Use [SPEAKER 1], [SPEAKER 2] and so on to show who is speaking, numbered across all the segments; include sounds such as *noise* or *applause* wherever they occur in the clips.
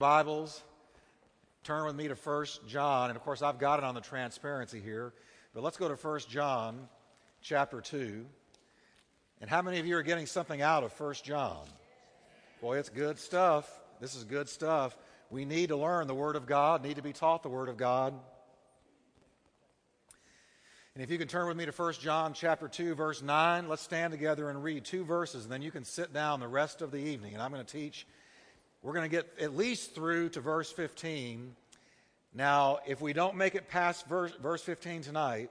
[SPEAKER 1] Bibles, turn with me to 1 John. And of course, I've got it on the transparency here. But let's go to 1 John chapter 2. And how many of you are getting something out of 1 John? Boy, it's good stuff. This is good stuff. We need to learn the Word of God, need to be taught the Word of God. And if you can turn with me to 1 John chapter 2 verse 9, let's stand together and read two verses and then you can sit down the rest of the evening and I'm going to teach we're going to get at least through to verse 15. Now, if we don't make it past verse, verse 15 tonight,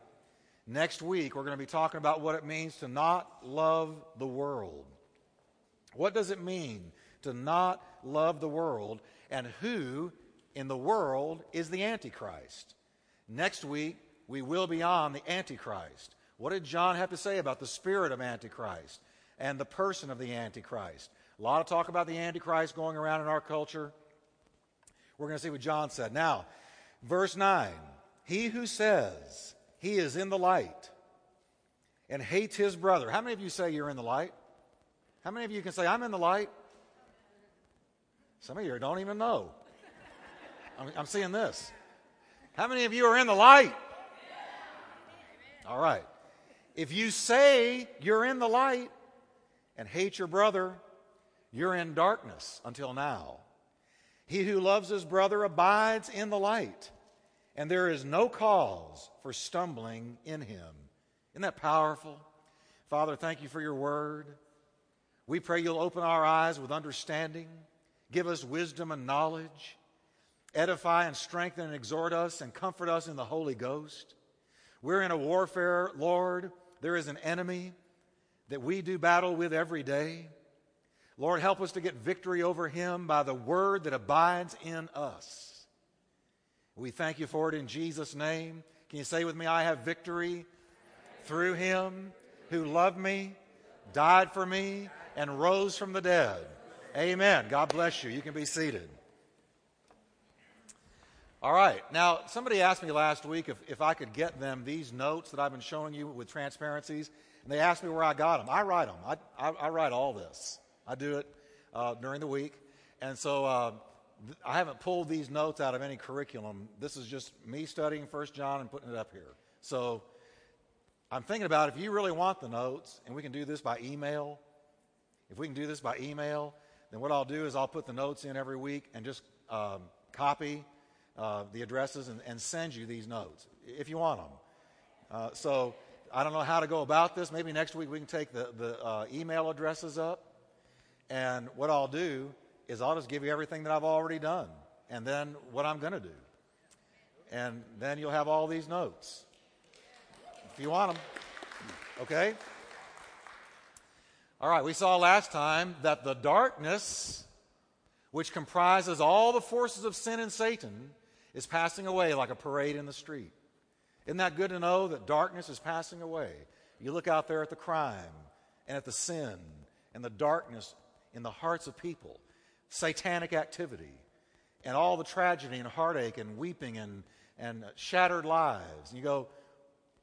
[SPEAKER 1] next week we're going to be talking about what it means to not love the world. What does it mean to not love the world? And who in the world is the Antichrist? Next week, we will be on the Antichrist. What did John have to say about the spirit of Antichrist and the person of the Antichrist? A lot of talk about the Antichrist going around in our culture. We're going to see what John said. Now, verse 9 He who says he is in the light and hates his brother. How many of you say you're in the light? How many of you can say, I'm in the light? Some of you don't even know. I'm, I'm seeing this. How many of you are in the light? All right. If you say you're in the light and hate your brother, you're in darkness until now. He who loves his brother abides in the light, and there is no cause for stumbling in him. Isn't that powerful? Father, thank you for your word. We pray you'll open our eyes with understanding, give us wisdom and knowledge, edify and strengthen and exhort us and comfort us in the Holy Ghost. We're in a warfare, Lord. There is an enemy that we do battle with every day. Lord, help us to get victory over him by the word that abides in us. We thank you for it in Jesus' name. Can you say with me, I have victory through him who loved me, died for me, and rose from the dead. Amen. God bless you. You can be seated. All right. Now, somebody asked me last week if, if I could get them these notes that I've been showing you with transparencies, and they asked me where I got them. I write them, I, I, I write all this. I do it uh, during the week. And so uh, th- I haven't pulled these notes out of any curriculum. This is just me studying First John and putting it up here. So I'm thinking about if you really want the notes, and we can do this by email, if we can do this by email, then what I'll do is I'll put the notes in every week and just um, copy uh, the addresses and, and, send you these notes if you want them. Uh, so I don't know how to go about this. Maybe next week we can take the, the uh, email addresses up and what I'll do is I'll just give you everything that I've already done and then what I'm going to do. And then you'll have all these notes if you want them. Okay? All right, we saw last time that the darkness, which comprises all the forces of sin and Satan, is passing away like a parade in the street. Isn't that good to know that darkness is passing away? You look out there at the crime and at the sin and the darkness in the hearts of people, satanic activity, and all the tragedy and heartache and weeping and, and shattered lives. And you go,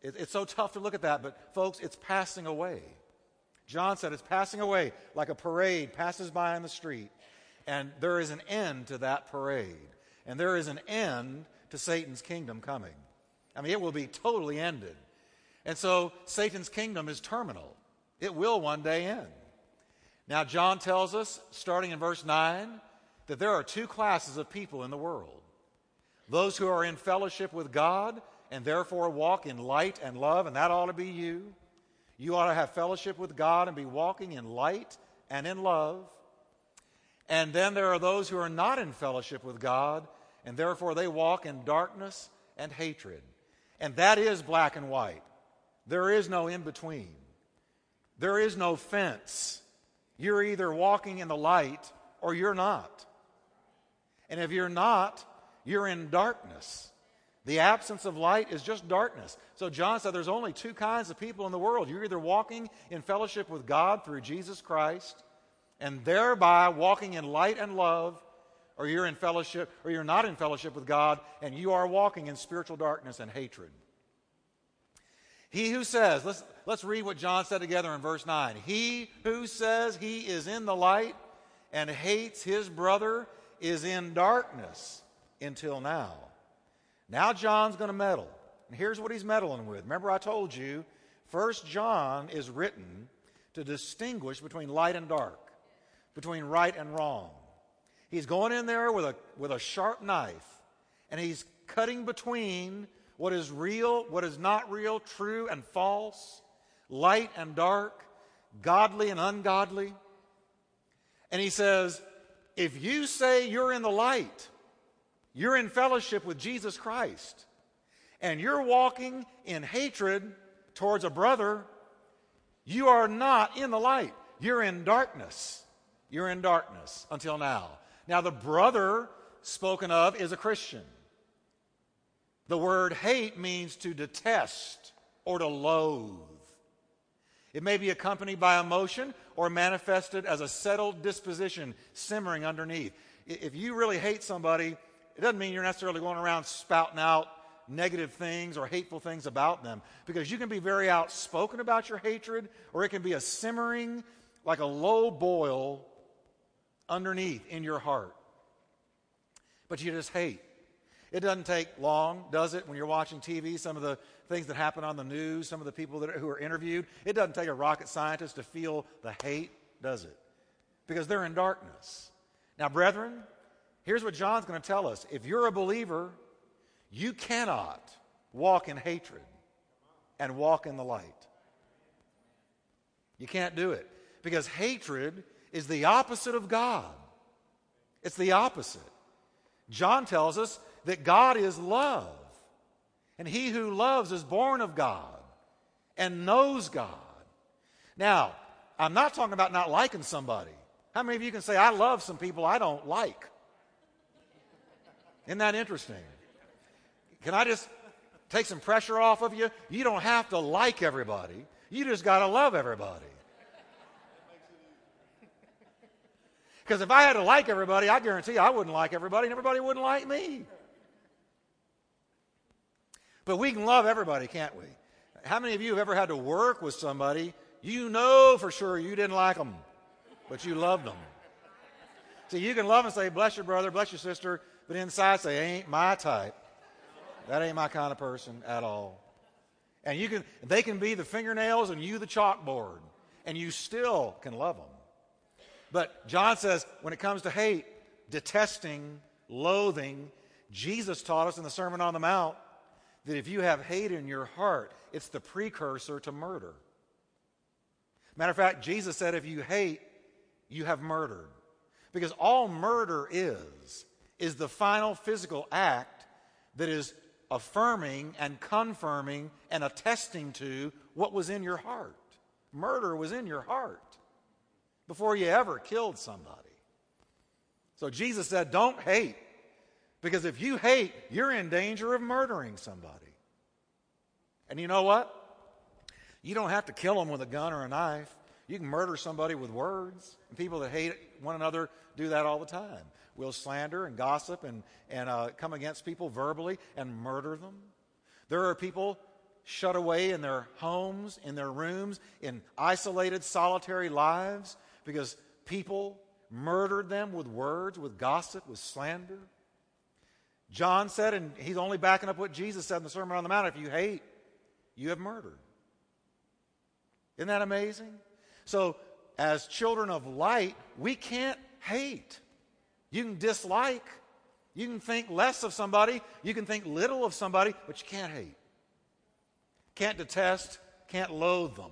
[SPEAKER 1] it, it's so tough to look at that, but folks, it's passing away. John said it's passing away like a parade passes by on the street, and there is an end to that parade. And there is an end to Satan's kingdom coming. I mean, it will be totally ended. And so Satan's kingdom is terminal. It will one day end. Now, John tells us, starting in verse 9, that there are two classes of people in the world those who are in fellowship with God and therefore walk in light and love, and that ought to be you. You ought to have fellowship with God and be walking in light and in love. And then there are those who are not in fellowship with God, and therefore they walk in darkness and hatred. And that is black and white. There is no in between, there is no fence. You're either walking in the light or you're not. And if you're not, you're in darkness. The absence of light is just darkness. So John said there's only two kinds of people in the world. You're either walking in fellowship with God through Jesus Christ and thereby walking in light and love, or you're in fellowship, or you're not in fellowship with God and you are walking in spiritual darkness and hatred. He who says, let's, let's read what John said together in verse 9. He who says he is in the light and hates his brother is in darkness until now. Now John's going to meddle. And here's what he's meddling with. Remember, I told you, First John is written to distinguish between light and dark, between right and wrong. He's going in there with a, with a sharp knife, and he's cutting between what is real, what is not real, true and false, light and dark, godly and ungodly. And he says, if you say you're in the light, you're in fellowship with Jesus Christ, and you're walking in hatred towards a brother, you are not in the light. You're in darkness. You're in darkness until now. Now, the brother spoken of is a Christian. The word hate means to detest or to loathe. It may be accompanied by emotion or manifested as a settled disposition simmering underneath. If you really hate somebody, it doesn't mean you're necessarily going around spouting out negative things or hateful things about them because you can be very outspoken about your hatred or it can be a simmering, like a low boil underneath in your heart. But you just hate. It doesn't take long, does it, when you're watching TV? Some of the things that happen on the news, some of the people that are, who are interviewed, it doesn't take a rocket scientist to feel the hate, does it? Because they're in darkness. Now, brethren, here's what John's going to tell us. If you're a believer, you cannot walk in hatred and walk in the light. You can't do it. Because hatred is the opposite of God. It's the opposite. John tells us that God is love. And he who loves is born of God and knows God. Now, I'm not talking about not liking somebody. How many of you can say, I love some people I don't like? Isn't that interesting? Can I just take some pressure off of you? You don't have to like everybody, you just got to love everybody. Because if I had to like everybody, I guarantee you I wouldn't like everybody and everybody wouldn't like me. But we can love everybody, can't we? How many of you have ever had to work with somebody you know for sure you didn't like them, but you loved them? See, you can love and say, bless your brother, bless your sister, but inside say, ain't my type. That ain't my kind of person at all. And you can, they can be the fingernails and you the chalkboard, and you still can love them. But John says when it comes to hate, detesting, loathing, Jesus taught us in the Sermon on the Mount that if you have hate in your heart, it's the precursor to murder. Matter of fact, Jesus said if you hate, you have murdered. Because all murder is, is the final physical act that is affirming and confirming and attesting to what was in your heart. Murder was in your heart before you ever killed somebody. So Jesus said, Don't hate, because if you hate, you're in danger of murdering somebody. And you know what? You don't have to kill them with a gun or a knife. You can murder somebody with words. And people that hate one another do that all the time. We'll slander and gossip and, and uh, come against people verbally and murder them. There are people shut away in their homes, in their rooms, in isolated, solitary lives because people murdered them with words, with gossip, with slander. John said, and he's only backing up what Jesus said in the Sermon on the Mount if you hate, you have murdered. Isn't that amazing? So, as children of light, we can't hate. You can dislike, you can think less of somebody, you can think little of somebody, but you can't hate. Can't detest, can't loathe them.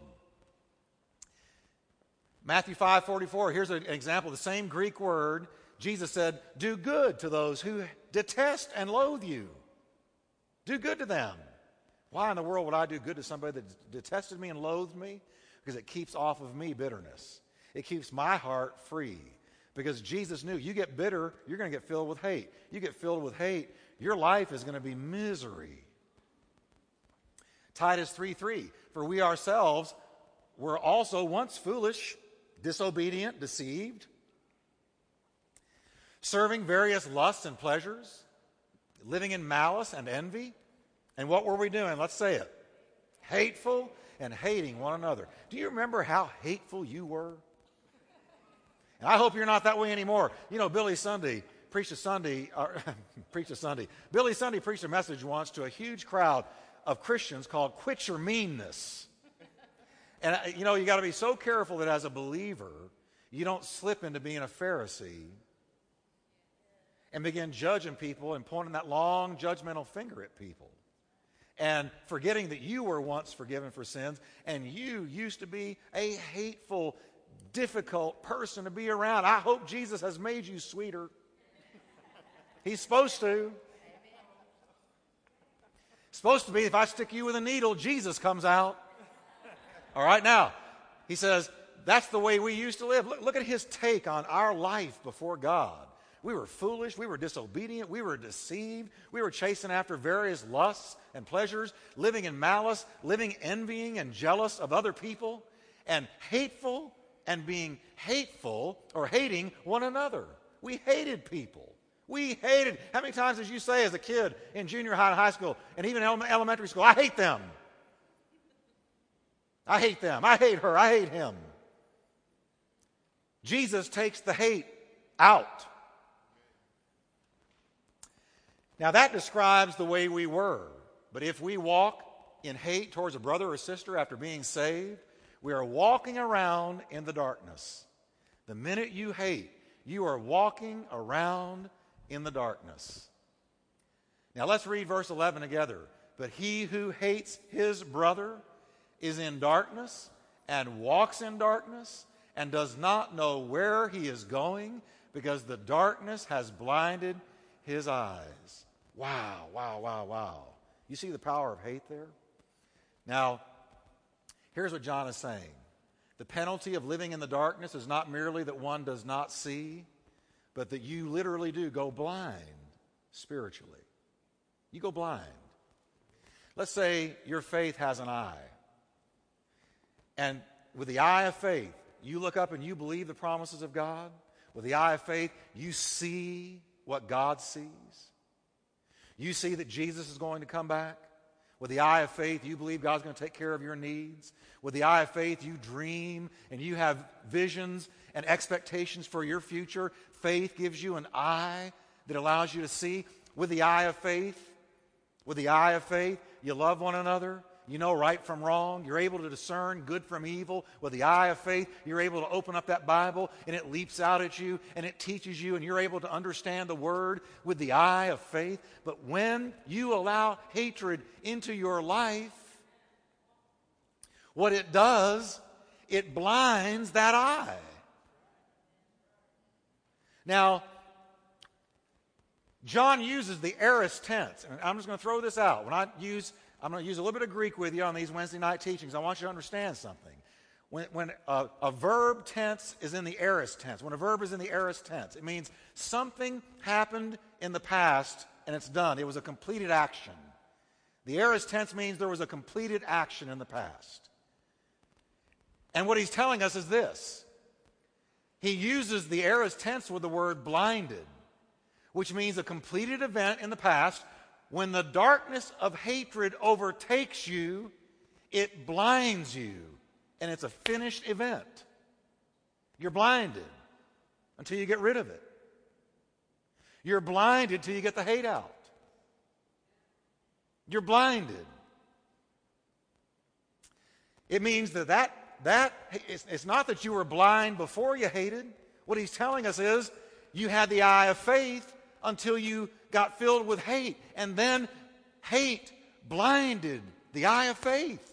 [SPEAKER 1] Matthew 5 44, here's an example, the same Greek word. Jesus said, Do good to those who detest and loathe you. Do good to them. Why in the world would I do good to somebody that detested me and loathed me? Because it keeps off of me bitterness. It keeps my heart free. Because Jesus knew you get bitter, you're going to get filled with hate. You get filled with hate, your life is going to be misery. Titus 3 3, for we ourselves were also once foolish disobedient, deceived, serving various lusts and pleasures, living in malice and envy. And what were we doing? Let's say it hateful and hating one another. Do you remember how hateful you were? And I hope you're not that way anymore. You know, Billy Sunday preached a Sunday, uh, *laughs* preached a Sunday. Billy Sunday preached a message once to a huge crowd of Christians called "Quit Your Meanness." And uh, you know, you got to be so careful that as a believer, you don't slip into being a Pharisee and begin judging people and pointing that long judgmental finger at people. And forgetting that you were once forgiven for sins and you used to be a hateful, difficult person to be around. I hope Jesus has made you sweeter. He's supposed to. Supposed to be, if I stick you with a needle, Jesus comes out. All right, now, he says, that's the way we used to live. Look, look at his take on our life before God. We were foolish. We were disobedient. We were deceived. We were chasing after various lusts and pleasures, living in malice, living envying and jealous of other people, and hateful and being hateful or hating one another. We hated people. We hated. How many times did you say as a kid in junior high and high school and even elementary school, I hate them? I hate them. I hate her. I hate him. Jesus takes the hate out. Now, that describes the way we were. But if we walk in hate towards a brother or sister after being saved, we are walking around in the darkness. The minute you hate, you are walking around in the darkness. Now, let's read verse 11 together. But he who hates his brother is in darkness and walks in darkness and does not know where he is going because the darkness has blinded his eyes. Wow, wow, wow, wow. You see the power of hate there? Now, here's what John is saying the penalty of living in the darkness is not merely that one does not see, but that you literally do go blind spiritually. You go blind. Let's say your faith has an eye. And with the eye of faith, you look up and you believe the promises of God. With the eye of faith, you see what God sees. You see that Jesus is going to come back. With the eye of faith, you believe God's going to take care of your needs. With the eye of faith, you dream and you have visions and expectations for your future. Faith gives you an eye that allows you to see. With the eye of faith, with the eye of faith, you love one another. You know right from wrong. You're able to discern good from evil. With the eye of faith, you're able to open up that Bible and it leaps out at you and it teaches you and you're able to understand the Word with the eye of faith. But when you allow hatred into your life, what it does, it blinds that eye. Now, John uses the aorist tense. And I'm just going to throw this out. When I use I'm going to use a little bit of Greek with you on these Wednesday night teachings. I want you to understand something. When, when a, a, verb tense is in the aorist tense, when a verb is in the aorist tense, it means something happened in the past and it's done. It was a completed action. The aorist tense means there was a completed action in the past. And what he's telling us is this he uses the aorist tense with the word blinded, which means a completed event in the past when the darkness of hatred overtakes you, it blinds you, and it's a finished event. You're blinded until you get rid of it. You're blinded till you get the hate out. You're blinded. It means that that, that it's, it's not that you were blind before you hated. What he's telling us is you had the eye of faith until you got filled with hate. And then hate blinded the eye of faith.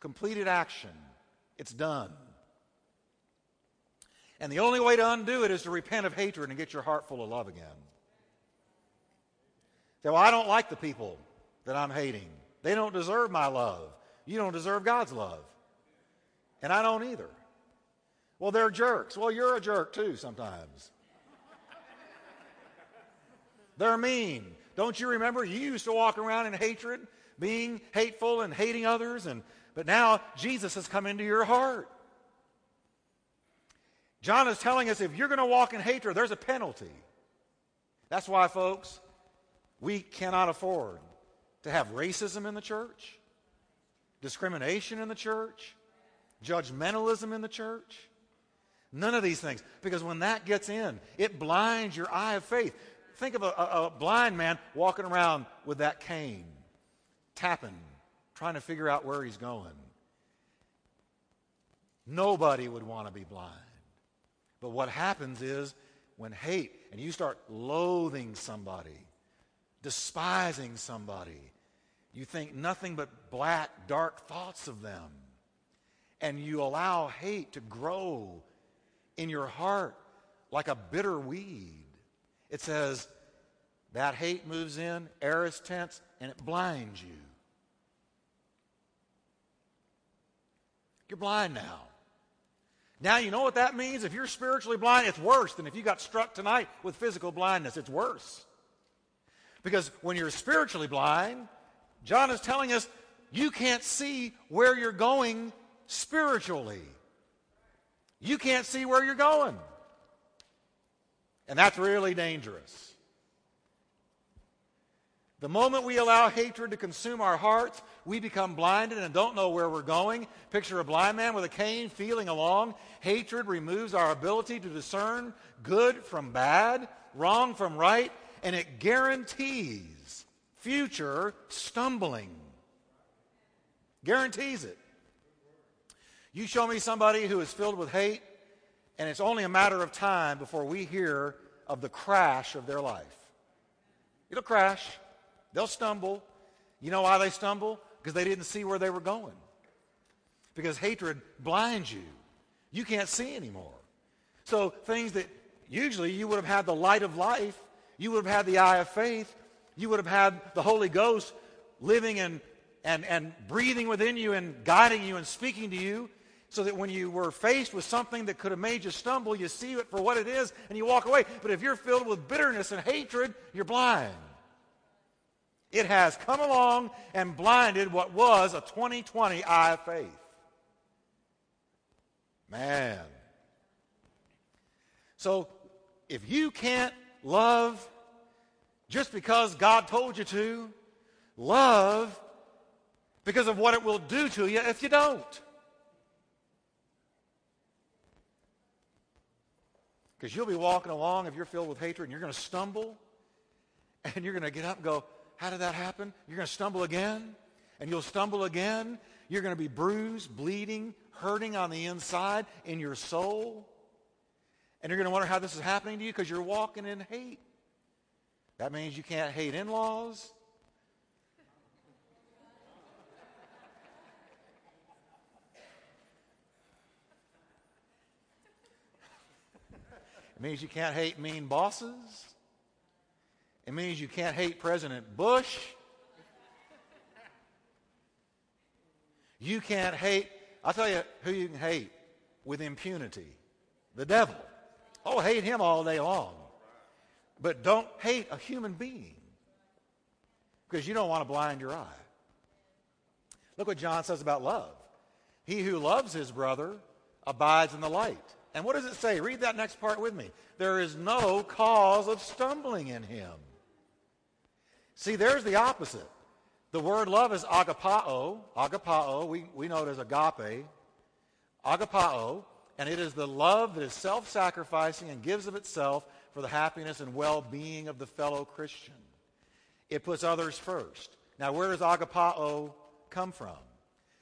[SPEAKER 1] Completed action. It's done. And the only way to undo it is to repent of hatred and get your heart full of love again. Say, well, I don't like the people that I'm hating. They don't deserve my love. You don't deserve God's love. And I don't either. Well, they're jerks. Well, you're a jerk too sometimes. They're mean. Don't you remember? You used to walk around in hatred, being hateful and hating others, and but now Jesus has come into your heart. John is telling us if you're going to walk in hatred, there's a penalty. That's why, folks, we cannot afford to have racism in the church, discrimination in the church, judgmentalism in the church. None of these things. Because when that gets in, it blinds your eye of faith. Think of a, a, a blind man walking around with that cane, tapping, trying to figure out where he's going. Nobody would want to be blind. But what happens is when hate, and you start loathing somebody, despising somebody, you think nothing but black, dark thoughts of them. And you allow hate to grow in your heart like a bitter weed. It says that hate moves in, aorist tense, and it blinds you. You're blind now. Now, you know what that means? If you're spiritually blind, it's worse than if you got struck tonight with physical blindness. It's worse. Because when you're spiritually blind, John is telling us you can't see where you're going spiritually. You can't see where you're going. And that's really dangerous. The moment we allow hatred to consume our hearts, we become blinded and don't know where we're going. Picture a blind man with a cane feeling along. Hatred removes our ability to discern good from bad, wrong from right, and it guarantees future stumbling. Guarantees it. You show me somebody who is filled with hate, and it's only a matter of time before we hear of the crash of their life. It'll crash. They'll stumble. You know why they stumble? Because they didn't see where they were going. Because hatred blinds you. You can't see anymore. So things that usually you would have had the light of life, you would have had the eye of faith, you would have had the Holy Ghost living and, and, and breathing within you and guiding you and speaking to you so that when you were faced with something that could have made you stumble, you see it for what it is and you walk away. But if you're filled with bitterness and hatred, you're blind. It has come along and blinded what was a 2020 eye of faith. Man. So if you can't love just because God told you to, love because of what it will do to you if you don't. Because you'll be walking along if you're filled with hatred and you're going to stumble and you're going to get up and go, how did that happen? You're going to stumble again, and you'll stumble again. You're going to be bruised, bleeding, hurting on the inside in your soul. And you're going to wonder how this is happening to you because you're walking in hate. That means you can't hate in-laws. It means you can't hate mean bosses. It means you can't hate President Bush. You can't hate, I'll tell you who you can hate with impunity the devil. Oh, hate him all day long. But don't hate a human being because you don't want to blind your eye. Look what John says about love. He who loves his brother abides in the light. And what does it say? Read that next part with me. There is no cause of stumbling in him. See, there's the opposite. The word love is agapao. Agapao, we, we know it as agape. Agapao, and it is the love that is self-sacrificing and gives of itself for the happiness and well-being of the fellow Christian. It puts others first. Now, where does agapao come from?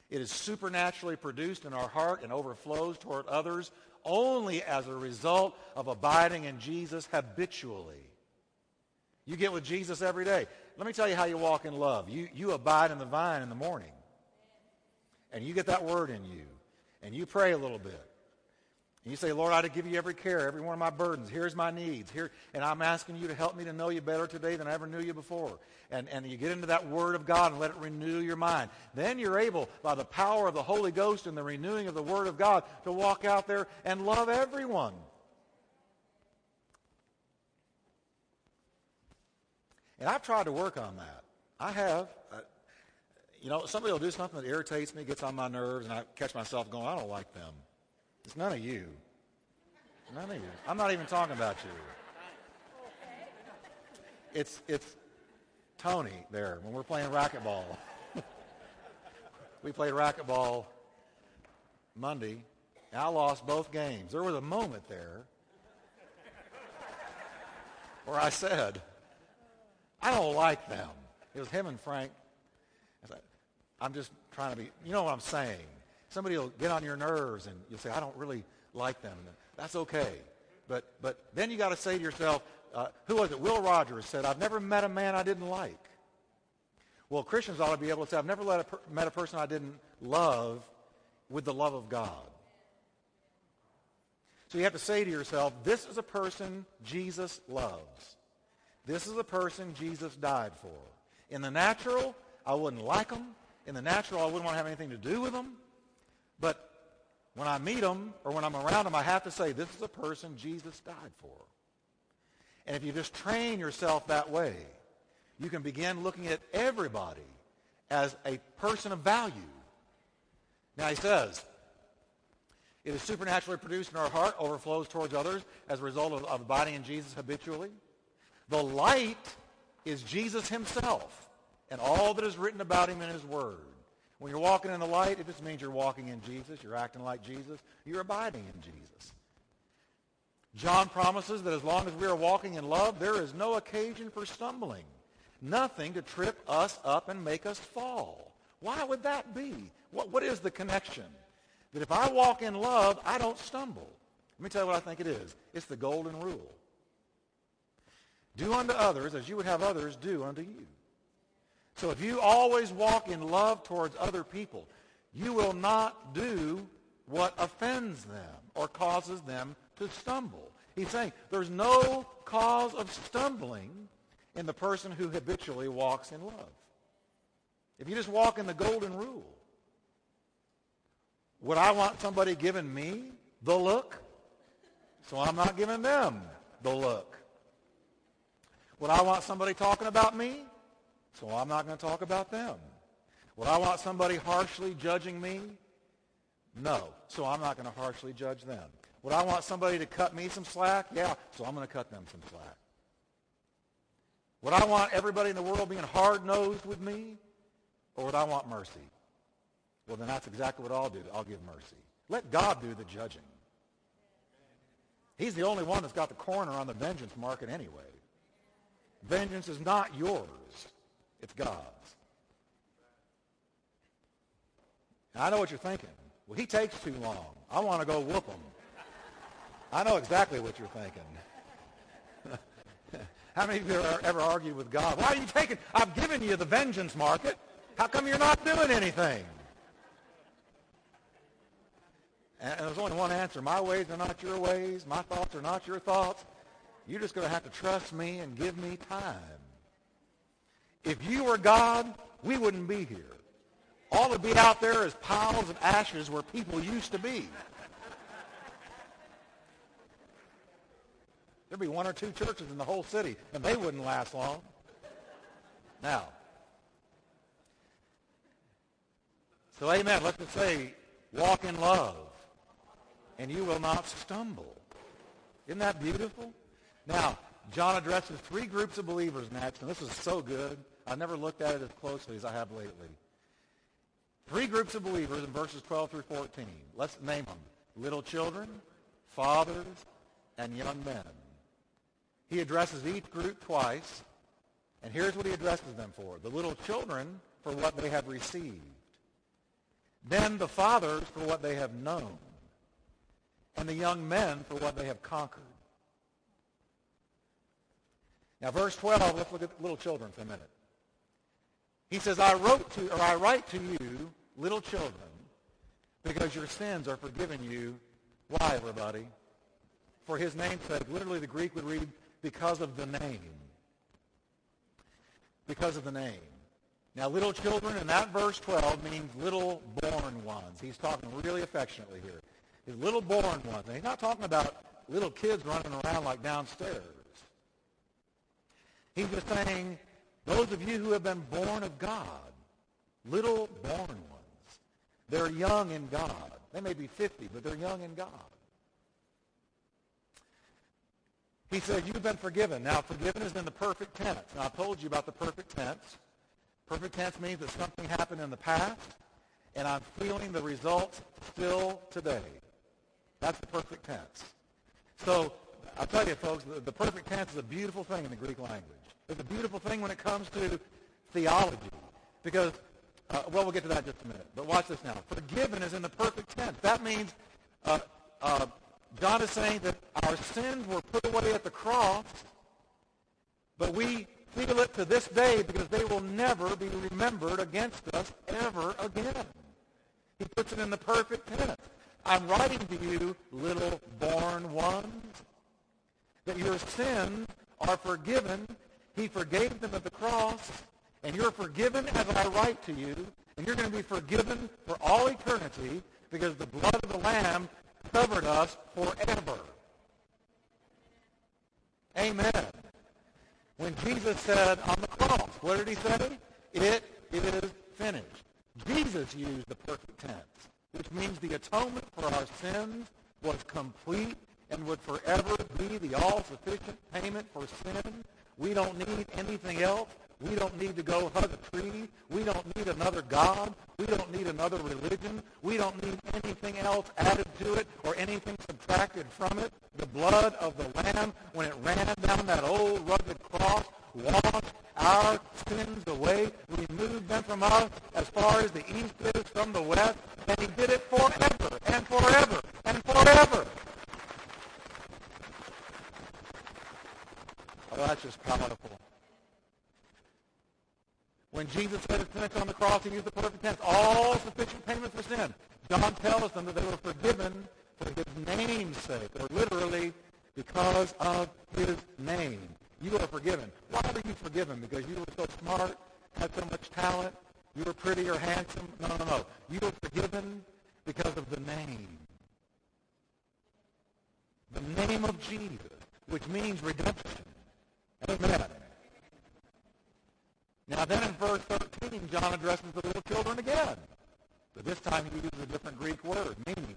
[SPEAKER 1] It is supernaturally produced in our heart and overflows toward others only as a result of abiding in Jesus habitually. You get with Jesus every day. Let me tell you how you walk in love. You, you abide in the vine in the morning. And you get that word in you. And you pray a little bit. And you say, Lord, I give you every care, every one of my burdens. Here's my needs. Here, and I'm asking you to help me to know you better today than I ever knew you before. And, and you get into that word of God and let it renew your mind. Then you're able, by the power of the Holy Ghost and the renewing of the word of God, to walk out there and love everyone. And I've tried to work on that. I have. I, you know, somebody will do something that irritates me, gets on my nerves, and I catch myself going, I don't like them. It's none of you. None of you. I'm not even talking about you. It's, it's Tony there when we're playing racquetball. *laughs* we played racquetball Monday, I lost both games. There was a moment there where I said, I don't like them. It was him and Frank. I said, I'm just trying to be, you know what I'm saying. Somebody will get on your nerves and you'll say, I don't really like them. That's okay. But, but then you got to say to yourself, uh, who was it? Will Rogers said, I've never met a man I didn't like. Well, Christians ought to be able to say, I've never a per- met a person I didn't love with the love of God. So you have to say to yourself, this is a person Jesus loves. This is a person Jesus died for. In the natural, I wouldn't like them. In the natural, I wouldn't want to have anything to do with them. But when I meet them or when I'm around them, I have to say, this is a person Jesus died for. And if you just train yourself that way, you can begin looking at everybody as a person of value. Now he says, it is supernaturally produced in our heart, overflows towards others as a result of, of abiding in Jesus habitually. The light is Jesus himself and all that is written about him in his word. When you're walking in the light, it just means you're walking in Jesus. You're acting like Jesus. You're abiding in Jesus. John promises that as long as we are walking in love, there is no occasion for stumbling. Nothing to trip us up and make us fall. Why would that be? What, what is the connection? That if I walk in love, I don't stumble. Let me tell you what I think it is. It's the golden rule. Do unto others as you would have others do unto you. So if you always walk in love towards other people, you will not do what offends them or causes them to stumble. He's saying there's no cause of stumbling in the person who habitually walks in love. If you just walk in the golden rule, would I want somebody giving me the look? So I'm not giving them the look. Would I want somebody talking about me? So I'm not going to talk about them. Would I want somebody harshly judging me? No. So I'm not going to harshly judge them. Would I want somebody to cut me some slack? Yeah. So I'm going to cut them some slack. Would I want everybody in the world being hard-nosed with me? Or would I want mercy? Well, then that's exactly what I'll do. I'll give mercy. Let God do the judging. He's the only one that's got the corner on the vengeance market anyway. Vengeance is not yours. It's God's. I know what you're thinking. Well, he takes too long. I want to go whoop him. I know exactly what you're thinking. *laughs* How many of you have ever argued with God? Why are you taking? I've given you the vengeance market. How come you're not doing anything? And there's only one answer. My ways are not your ways. My thoughts are not your thoughts. You're just going to have to trust me and give me time. If you were God, we wouldn't be here. All that'd be out there is piles of ashes where people used to be. There'd be one or two churches in the whole city, and they wouldn't last long. Now, so amen. Let's just say, walk in love, and you will not stumble. Isn't that beautiful? Now, John addresses three groups of believers next, and this is so good. I've never looked at it as closely as I have lately. Three groups of believers in verses 12 through 14. Let's name them. Little children, fathers, and young men. He addresses each group twice, and here's what he addresses them for. The little children for what they have received. Then the fathers for what they have known. And the young men for what they have conquered. Now, verse 12, let's look at little children for a minute. He says, I wrote to, or I write to you, little children, because your sins are forgiven you. Why, everybody? For his name's sake. Literally, the Greek would read, because of the name. Because of the name. Now, little children in that verse 12 means little born ones. He's talking really affectionately here. His little born ones. And he's not talking about little kids running around like downstairs. He's was saying those of you who have been born of God, little born ones, they're young in God. They may be 50, but they're young in God. He said, you've been forgiven. Now, forgiven is in the perfect tense. Now, I told you about the perfect tense. Perfect tense means that something happened in the past, and I'm feeling the results still today. That's the perfect tense. So I'll tell you, folks, the, the perfect tense is a beautiful thing in the Greek language. It's a beautiful thing when it comes to theology. Because, uh, well, we'll get to that in just a minute. But watch this now. Forgiven is in the perfect tense. That means uh, uh, John is saying that our sins were put away at the cross, but we feel it to this day because they will never be remembered against us ever again. He puts it in the perfect tense. I'm writing to you, little born ones, that your sins are forgiven. He forgave them at the cross, and you're forgiven as I write to you, and you're going to be forgiven for all eternity because the blood of the Lamb covered us forever. Amen. When Jesus said on the cross, what did he say? It is finished. Jesus used the perfect tense, which means the atonement for our sins was complete and would forever be the all-sufficient payment for sin. We don't need anything else. We don't need to go hug a tree. We don't need another God. We don't need another religion. We don't need anything else added to it or anything subtracted from it. The blood of the Lamb, when it ran down that old rugged cross, washed our sins away, removed them from us as far as the east is from the west, and he did it forever and forever and forever. That's powerful. When Jesus said it's finished on the cross, he used the perfect tense. All sufficient payment for sin. John tells them that they were forgiven for his name's sake, or literally because of his name. You are forgiven. Why were you forgiven? Because you were so smart, had so much talent, you were pretty or handsome? No, no, no. You were forgiven because of the name. The name of Jesus, which means redemption. Amen. Now then in verse 13, John addresses the little children again. But this time he uses a different Greek word, meaning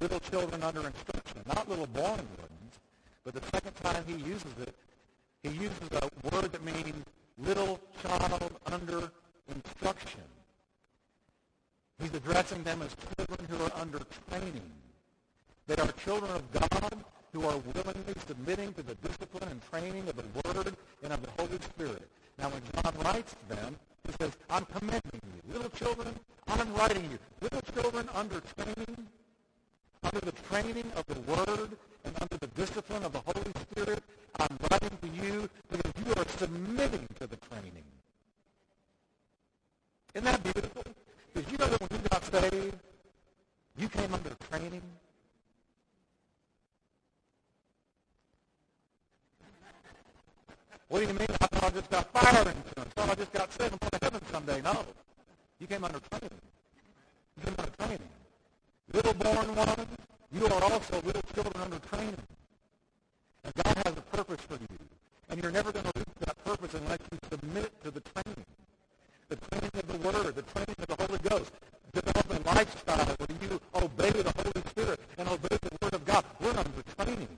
[SPEAKER 1] little children under instruction, not little born ones. But the second time he uses it, he uses a word that means little child under instruction. He's addressing them as children who are under training. They are children of God who are willingly submitting to the discipline and training of the Word and of the Holy Spirit. Now, when John writes to them, he says, I'm commending you. Little children, I'm writing you. Little children under training, under the training of the Word and under the discipline of the Holy Spirit, I'm writing to you because you are submitting to the training. Isn't that beautiful? Because you know that when you got saved, you came under training. What do you mean? I thought I just got fire insurance. I thought I just got saved. I'm to heaven someday. No. You came under training. You came under training. Little born ones, you are also little children under training. And God has a purpose for you. And you're never going to reach that purpose unless you submit to the training. The training of the Word, the training of the Holy Ghost. Develop a lifestyle where you obey the Holy Spirit and obey the Word of God. We're under training.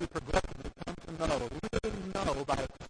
[SPEAKER 1] you progressively come to know, really
[SPEAKER 2] know by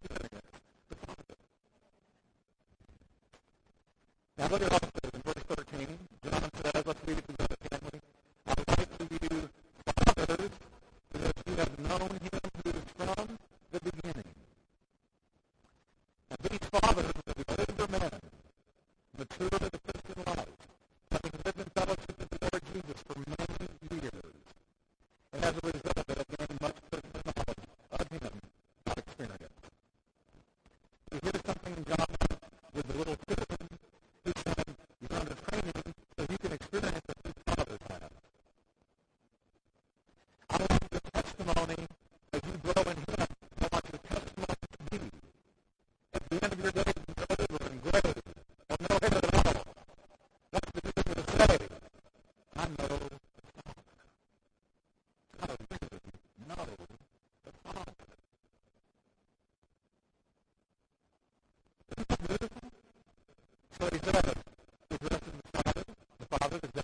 [SPEAKER 2] So he says, he addresses